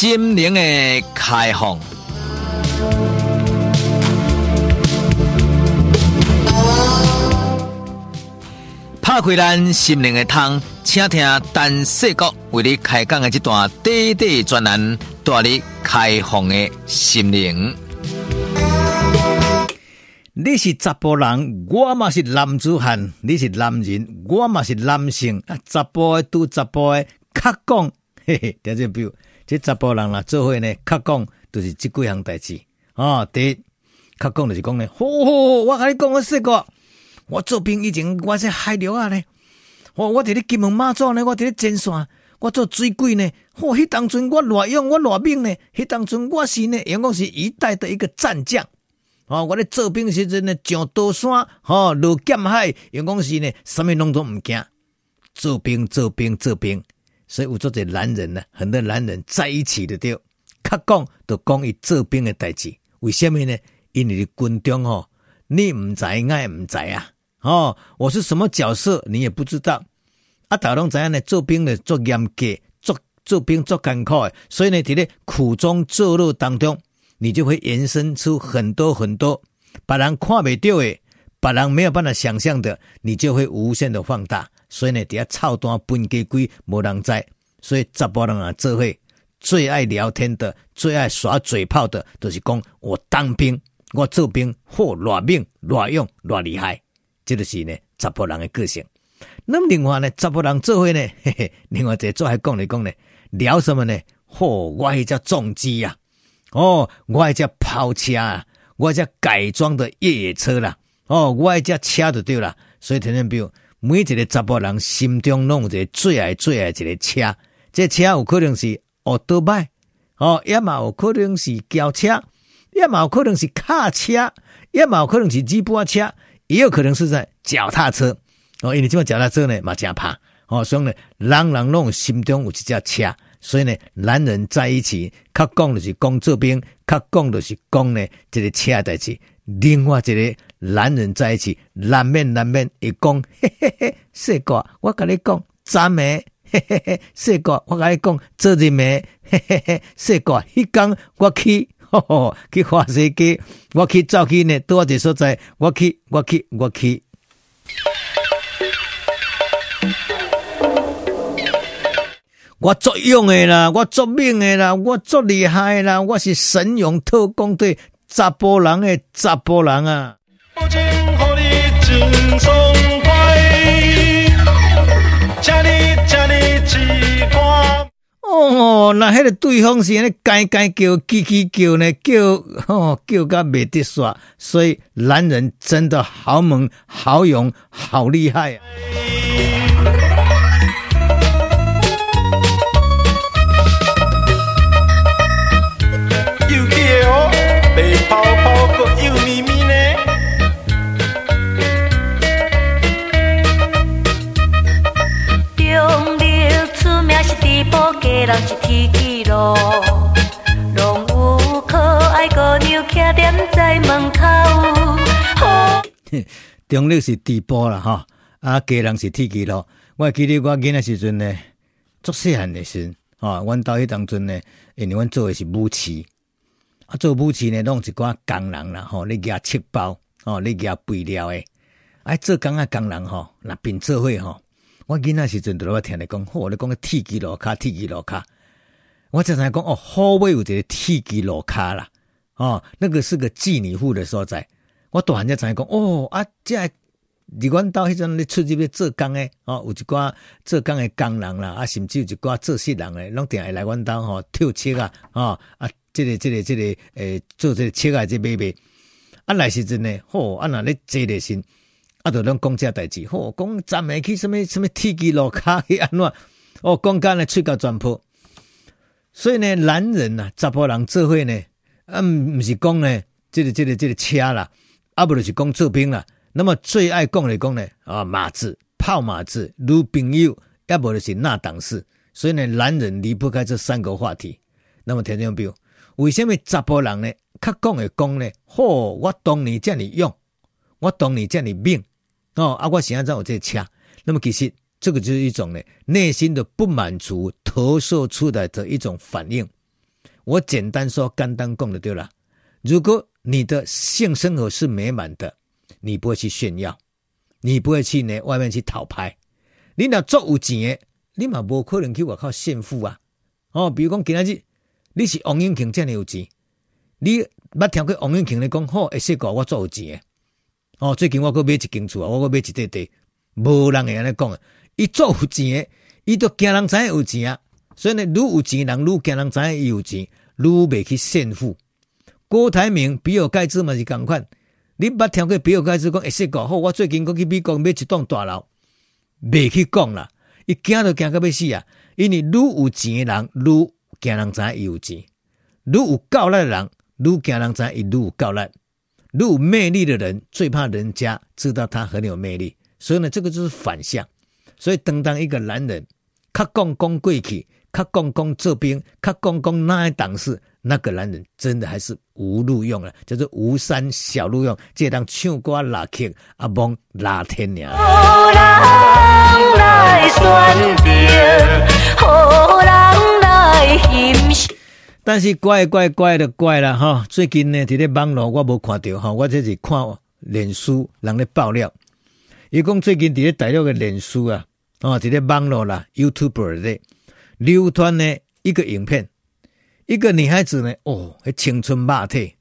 心灵的开放。拍开咱心灵的窗，请听陈世国为你开讲的这段短短专栏，带你开放的心灵。你是查甫人，我嘛是男子汉；你是男人，我嘛是男性。啊，查甫的拄查甫的，较讲，嘿嘿，这查甫人啦，做伙呢，较讲，就是即几项代志。哦，第一，较讲就是讲呢，吼吼，我跟你讲个说过。我做兵以前，我是海陆啊呢。吼，我伫咧金门马祖呢，我伫咧前线，我做水鬼呢。吼，迄当阵我偌勇，我偌猛呢。迄当阵我是呢，员讲是一代的一个战将。哦，我咧做兵时阵呢，上刀山，哦，落剑海，员讲是呢，什么拢都毋惊。做兵，做兵，做兵。所以有做者男人呢，很多男人在一起的着，较讲就讲伊做兵的代志。为虾米呢？因为军中吼，你毋知，爱毋知啊。哦，我是什么角色，你也不知道。啊，大家拢知影呢，做兵的做严格，做做兵做艰苦的，所以呢，在咧苦中作乐当中，你就会延伸出很多很多别人看不到的，别人没有办法想象的，你就会无限的放大。所以呢，底下操蛋分家规无人知，所以查甫人啊，做伙最爱聊天的，最爱耍嘴炮的，都、就是讲我当兵，我做兵，嚯，偌猛，偌勇，偌厉害。这就是呢，查甫人的个性。那么另外呢，查甫人做伙呢，嘿嘿，另外在做还讲来讲呢，聊什么呢？嚯、我一架重机呀，哦，我一架跑车啊，我一架改装的越野车啦，哦，我一架车就对了。所以，听听比如每一个查甫人心中拢有一个最爱最爱一个车，这车有可能是奥多迈，哦，也嘛有可能是轿车，也嘛有可能是卡车，也嘛有可能是吉普车。也有可能是在脚踏车哦，因为这脚踏车呢嘛真怕哦，所以呢，人人拢心中有一架车，所以呢，男人在一起，较讲的是讲做兵，较讲的是讲呢这个车代志。另外一个男人在一起，难免难免一讲，嘿嘿嘿，帅哥，我跟你讲，咱们，嘿嘿嘿，帅哥，我跟你讲，做人们，嘿嘿嘿，帅哥，迄天我去。吼吼，去华西街，我去走去呢，多一个所在，我去，我去，我去。我作勇的啦，我作命的啦，我作厉害的啦，我是神勇特工队查甫人的查甫人啊！哦，那迄个对方是呢，该该叫，叽叽叫呢，叫哦，叫个没得耍，所以男人真的好猛、好勇、好厉害啊！人是铁齿路，拢有可爱姑娘徛在门口。中坜是直播啦，哈啊，家人是铁齿路。我记得我囡仔时阵呢，做细汉的时，啊，阮到迄当阵呢，因为阮做的是武器，啊，做武器呢，拢一寡工人啦，吼，你夹切包，哦，你夹肥料诶，哎，做工啊，工人吼，那并做伙吼。我囡仔时阵都我听你讲，好，你讲个铁齿路卡，铁齿路卡，我常常讲哦，好尾有一个铁齿路卡啦，哦，那个是个妓女户的所在。我突然间常常讲，哦啊，这离阮到迄阵咧出去要做工诶，哦，有一寡做工诶工人啦，啊，甚至有一寡做事人诶，拢定会来阮兜吼跳车啊，哦啊，这个这个这个诶、做这个车啊，这买卖，啊来时阵呢，好啊，那咧坐的心。啊，就拢讲这代志，吼，讲咱们去什么什么铁机路卡去 安怎？哦，讲干呢吹到全破。所以呢，男人呐，查甫人做伙呢，啊，毋是讲呢，这个这个这个车啦，啊，不就是讲做兵啦。那么最爱讲的讲呢，啊，马子炮马子，女朋友，要不就是那档事。所以呢，男人离不开这三个话题。那么听众朋友，为什么查甫人呢，较讲会讲呢？吼，我当你这样用。我当你这样的命哦，啊，我想要让我这车，那么其实这个就是一种呢内心的不满足投射出来的一种反应。我简单说，简单讲就对了。如果你的性生活是美满的，你不会去炫耀，你不会去呢外面去讨拍。你若做有钱的，你嘛无可能去外口炫富啊。哦，比如讲今仔日你是王永庆这样有钱，你捌听过王永庆来讲，好，会说过我做有钱的。哦，最近我阁买一间厝啊，我阁买一块地，无人会安尼讲啊。伊做有钱的，伊都惊人知影有钱啊。所以呢，愈有钱人愈惊人知影伊有钱，愈袂去炫富。郭台铭、比尔盖茨嘛是共款，你捌听过比尔盖茨讲会说过，好，我最近阁去美国买一栋大楼，袂去讲啦。伊惊都惊到要死啊！因为愈有钱的人，愈惊人知影伊有钱；愈有够力的人，愈惊人知影伊愈有够力。有魅力的人，最怕人家知道他很有魅力。所以呢，这个就是反向。所以，等当一个男人，他讲讲贵气，他讲讲这边，他讲讲那一档事，那个男人真的还是无路用了，叫做无山小路用，这当唱歌拉客阿蒙拉天娘。但是怪怪怪的怪了哈！最近呢，这个网络我无看到哈，我这是看脸书人咧爆料，伊讲最近这个大陆的脸书啊，哦，这个网络啦，YouTube 咧流传呢一个影片，一个女孩子呢，哦，迄青春肉体，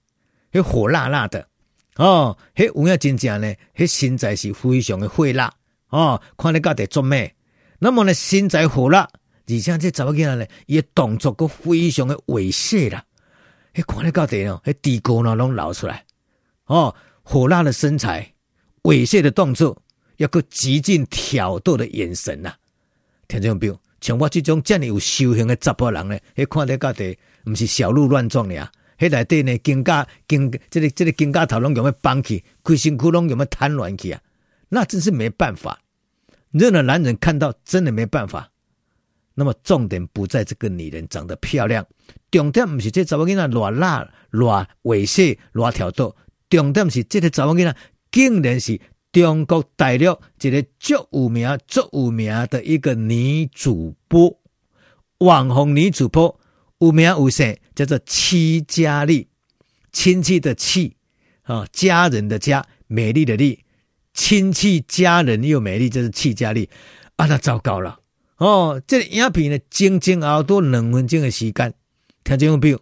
迄火辣辣的，哦，迄有影真正呢，迄身材是非常的火辣，哦，看你家己做咩？那么呢，身材火辣。而且这查某囡仔呢，伊的动作阁非常的猥亵啦，迄看咧到底哦，迄地沟呢拢流出来，哦，火辣的身材，猥亵的动作，一个极尽挑逗的眼神呐，听众朋友，像我这种这么有修行的查甫人呢，迄看咧到底毋是小鹿乱撞呀，迄内底呢，肩胛肩，这个这个肩胛头拢用要绑起，规身躯拢用要瘫软去啊，那真是没办法，任何男人看到真的没办法。那么重点不在这个女人长得漂亮，重点不是这查某囡仔偌辣、偌猥亵、偌挑逗，重点是这个查某囡仔竟然是中国大陆一个足有名、足有名的一个女主播，网红女主播，有名有姓，叫做戚佳丽，亲戚的戚，啊，家人的家，美丽的丽，亲戚家人又美丽，就是戚佳丽，啊，那糟糕了。哦，这个影片呢，前前后后都两分钟的时间，听众朋友，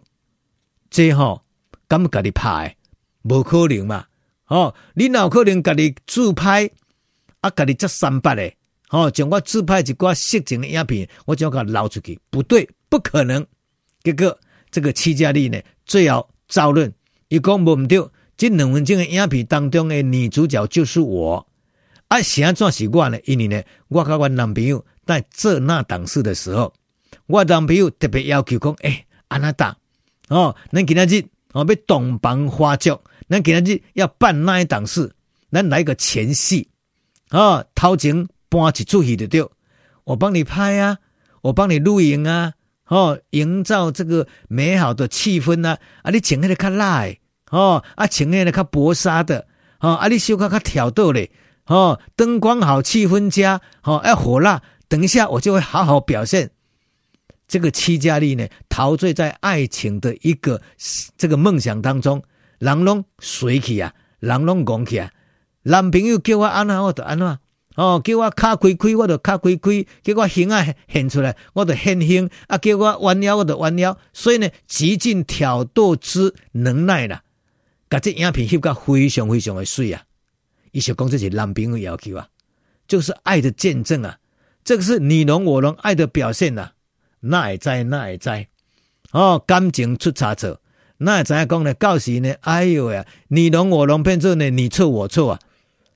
这吼敢家己拍，无可能嘛？哦，你哪有可能家己自拍啊？家己做三八的，哦，将我自拍一挂色情的影片，我将它捞出去，不对，不可能。结果这个戚家丽呢，最后招认，伊讲无毋对，这两分钟的影片当中的女主角就是我，啊，是安怎是我呢？因为呢，我甲我男朋友。在这那档事的时候，我男朋友特别要求讲：“哎，安娜达哦，咱今仔日哦要洞房花烛，咱今仔日要办那一档事，咱来个前戏哦，头前搬一出戏就对，我帮你拍啊，我帮你录影啊，哦，营造这个美好的气氛啊，啊，你穿那个较辣的哦，啊，穿那个较薄纱的，哦，啊，你小可较挑逗嘞，哦，灯光好，气氛佳，哦，要火辣。”等一下，我就会好好表现。这个戚家丽呢，陶醉在爱情的一个这个梦想当中，人拢水去啊，人拢讲去啊。男朋友叫我安怎，我就安怎。哦，叫我卡开开，我就卡开开；叫我胸啊现出来，我就现胸。啊，叫我弯腰，我就弯腰。所以呢，极尽挑逗之能耐啦。把这影片翕个非常非常的水啊！伊就讲这是男朋友要求啊，就是爱的见证啊。这个是你侬我侬爱的表现呐、啊，那也在那也在，哦，感情出差错，那也怎样讲呢？到时呢，哎呦呀，你侬我侬变成呢你错我错啊，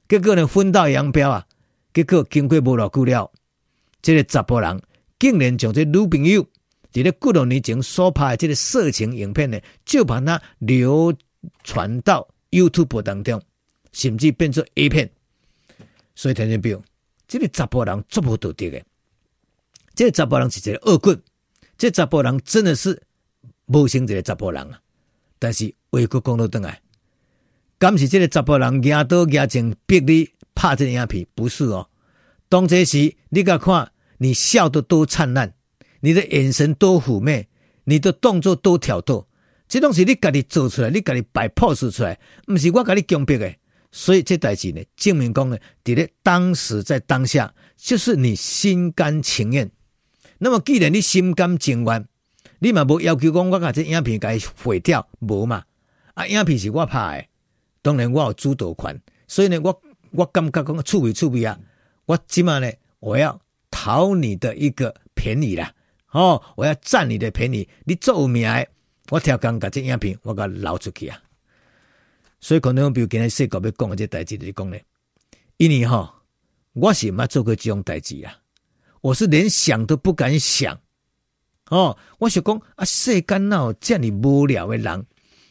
结果呢分道扬镳啊，结果经过无偌久了，这个查甫人竟然将这女朋友在这几多年前所拍的这个色情影片呢，就把它流传到 YouTube 当中，甚至变成 A 片，所以听见没有？这个查甫人做不到的，这个查甫人是一个恶棍，这个查甫人真的是无性一个查甫人啊！但是话阁讲到转来，敢是这个查甫人牙刀牙枪逼你拍这个影片？不是哦，当这时你甲看，你笑得多灿烂，你的眼神多妩媚，你的动作都挑逗，这东西你家己做出来，你家己摆 pose 出来，不是我家己强迫的。所以这代志呢，证明讲呢，伫咧当时在当下，就是你心甘情愿。那么既然你心甘情愿，你嘛无要求讲我把这影片给毁掉，无嘛？啊，影片是我拍的，当然我有主导权。所以呢，我我感觉讲趣味趣味啊，我起码呢，我要讨你的一个便宜啦。哦，我要占你的便宜，你做有名的，我调工把这影片我给捞出去啊！所以可能比如今日说稿要讲的这代志就是讲呢，因为哈，我是没做过这种代志啊，我是连想都不敢想。哦，我想讲啊，世间哪有这么无聊的人？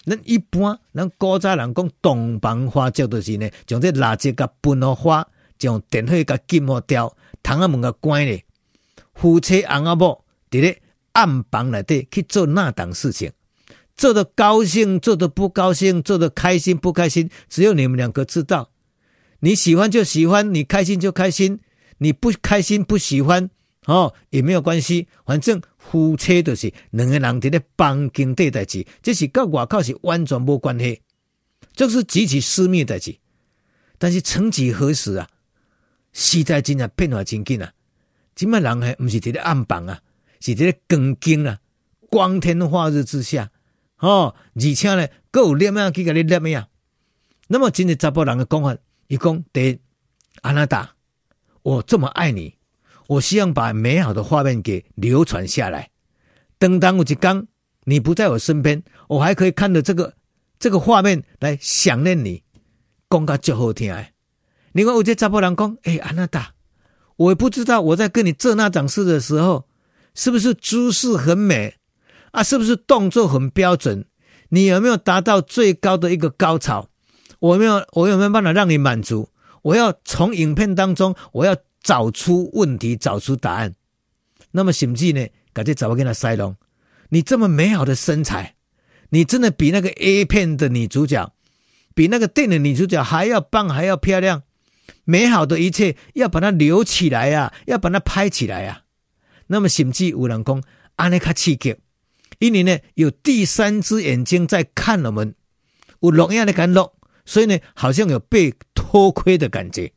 咱一般咱古早人讲洞房花烛就是呢，将这垃圾甲喷好花，将电火甲金好雕，窗仔门甲关咧，夫妻翁仔某。伫咧暗房内底去做那档事情，做的高兴，做的不高兴，做的开心不开心，只有你们两个知道。你喜欢就喜欢，你开心就开心，你不开心不喜欢哦也没有关系，反正夫妻都是两个人在咧房间底代志，这是跟外口是完全无关系，这是极其私密的代志。但是曾几何时啊，时代真啊变化真紧啊，今麦人还唔是伫咧暗房啊。是这个光景啊，光天化日之下，哦，而且呢，各有念啊，去给你念咩啊？那么今日查甫人的讲法，伊讲第一，安娜达，我这么爱你，我希望把美好的画面给流传下来。等当我一刚你不在我身边，我还可以看着这个这个画面来想念你，讲个就好听哎。你看有这查甫人讲，哎，安娜达，我不知道我在跟你做那档事的时候。是不是姿势很美啊？是不是动作很标准？你有没有达到最高的一个高潮？我有没有，我有没有办法让你满足？我要从影片当中，我要找出问题，找出答案。那么甚至呢？感觉怎么跟他塞拢？你这么美好的身材，你真的比那个 A 片的女主角，比那个电影女主角还要棒，还要漂亮。美好的一切要把它留起来呀、啊，要把它拍起来呀、啊。那么甚至有人讲，安尼较刺激，因为呢有第三只眼睛在看我们，有录影的感觉，所以呢好像有被偷窥的感觉。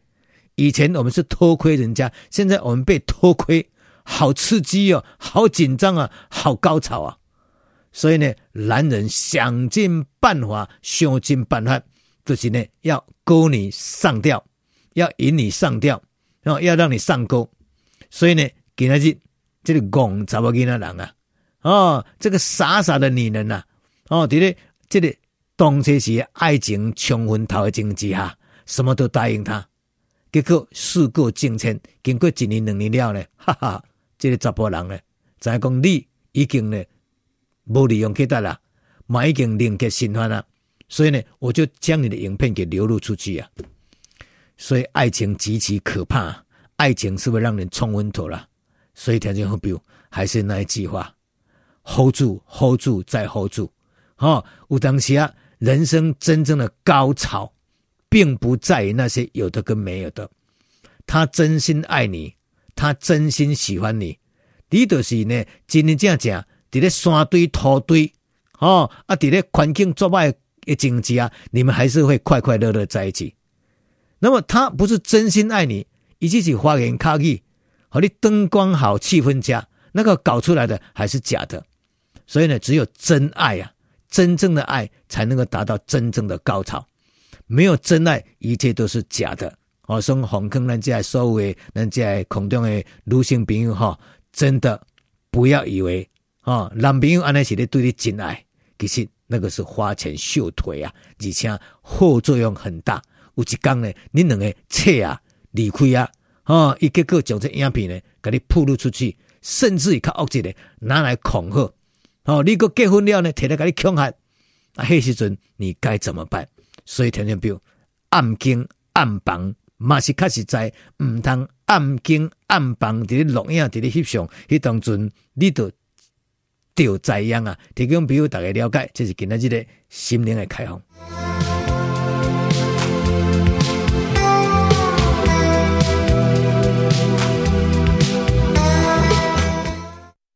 以前我们是偷窥人家，现在我们被偷窥，好刺激哦，好紧张啊，好高潮啊！所以呢，男人想尽办法，想尽办法，就是呢要勾你上吊，要引你上吊，然后要让你上钩。所以呢，给他去。这个戆查某囡仔人啊，哦，这个傻傻的女人呐、啊，哦，对咧，这个当初是爱情冲昏头的情形之下，什么都答应他，结果事过境迁，经过一年两年了呢，哈哈，这个查甫人呢，再讲你已经呢无利用给他了，嘛已经另结新欢了，所以呢，我就将你的影片给流露出去啊，所以爱情极其可怕，爱情是不是让人冲昏头了？所以条件好比还是那一句话，hold 住，hold 住，再 hold 住。哦，有当时啊，人生真正的高潮，并不在于那些有的跟没有的。他真心爱你，他真心喜欢你，你就是呢，真真正正在咧山堆土堆，哦，啊，在咧环境作坏的经济啊，你们还是会快快乐乐在一起。那么他不是真心爱你，一直是花言巧语。和你灯光好，气氛佳，那个搞出来的还是假的。所以呢，只有真爱啊，真正的爱才能够达到真正的高潮。没有真爱，一切都是假的。我说红坑人家所谓人家空中的女性朋友哈，真的不要以为啊，男朋友安尼是咧对你真爱，其实那个是花拳绣腿啊，而且后作用很大。有一天呢，你两个切啊，离开啊。哦，一个个将这影片呢，给你曝露出去，甚至于较恶质的拿来恐吓。哦，你个结婚了呢，摕来给你恐吓，啊，迄时阵你该怎么办？所以条件表暗经暗房，嘛是确实在毋通暗经暗房伫咧录影伫咧翕相，迄当阵你都着知影啊。提供比如大家了解，这是今仔日的心灵的开放。